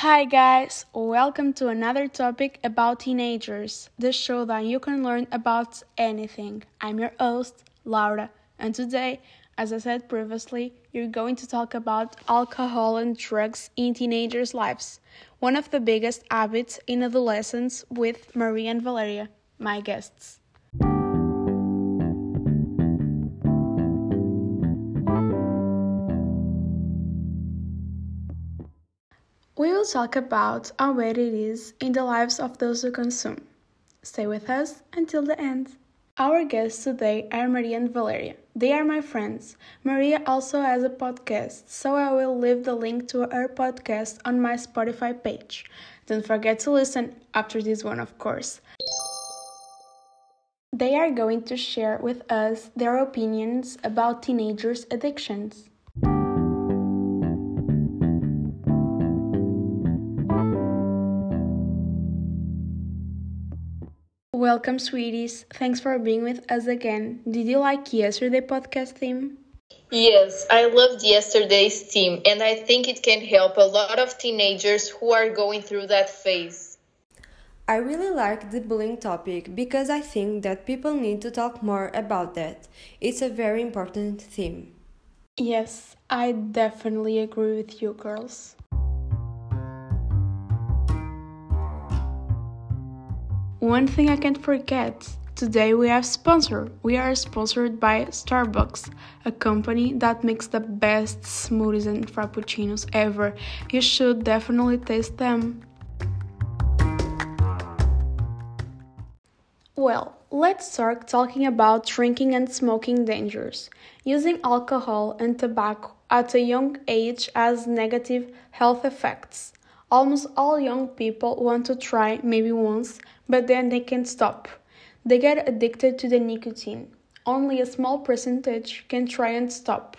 Hi, guys, welcome to another topic about teenagers, the show that you can learn about anything. I'm your host, Laura, and today, as I said previously, you're going to talk about alcohol and drugs in teenagers' lives, one of the biggest habits in adolescence, with Maria and Valeria, my guests. We will talk about how bad it is in the lives of those who consume. Stay with us until the end. Our guests today are Maria and Valeria. They are my friends. Maria also has a podcast, so I will leave the link to her podcast on my Spotify page. Don't forget to listen after this one, of course. They are going to share with us their opinions about teenagers' addictions. Welcome, sweeties. Thanks for being with us again. Did you like yesterday podcast theme? Yes, I loved yesterday's theme, and I think it can help a lot of teenagers who are going through that phase. I really like the bullying topic because I think that people need to talk more about that. It's a very important theme. Yes, I definitely agree with you, girls. One thing I can't forget today we have sponsor. We are sponsored by Starbucks, a company that makes the best smoothies and frappuccinos ever. You should definitely taste them. Well, let's start talking about drinking and smoking dangers. Using alcohol and tobacco at a young age has negative health effects. Almost all young people want to try maybe once, but then they can't stop. They get addicted to the nicotine. Only a small percentage can try and stop,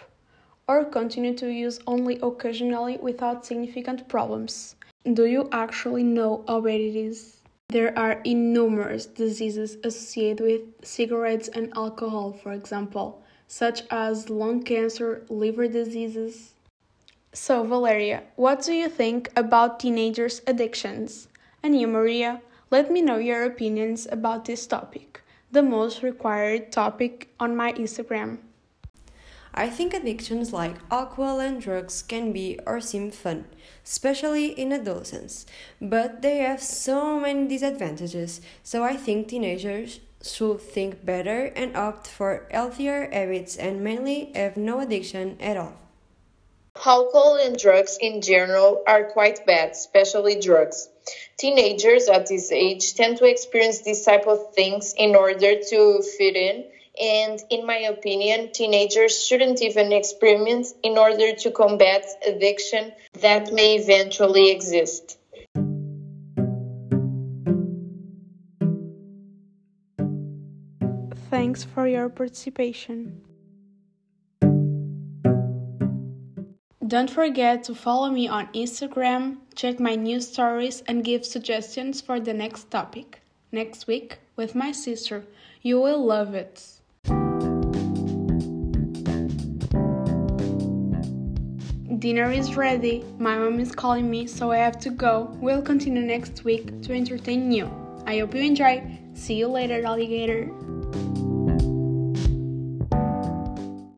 or continue to use only occasionally without significant problems. Do you actually know how bad it is? There are innumerous diseases associated with cigarettes and alcohol, for example, such as lung cancer, liver diseases, so, Valeria, what do you think about teenagers' addictions? And you, Maria, let me know your opinions about this topic, the most required topic on my Instagram. I think addictions like alcohol and drugs can be or seem fun, especially in adolescence, but they have so many disadvantages, so I think teenagers should think better and opt for healthier habits and mainly have no addiction at all. Alcohol and drugs in general are quite bad, especially drugs. Teenagers at this age tend to experience these type of things in order to fit in, and in my opinion, teenagers shouldn't even experiment in order to combat addiction that may eventually exist. Thanks for your participation. Don't forget to follow me on Instagram, check my news stories, and give suggestions for the next topic. Next week, with my sister. You will love it. Dinner is ready. My mom is calling me, so I have to go. We'll continue next week to entertain you. I hope you enjoy. See you later, alligator.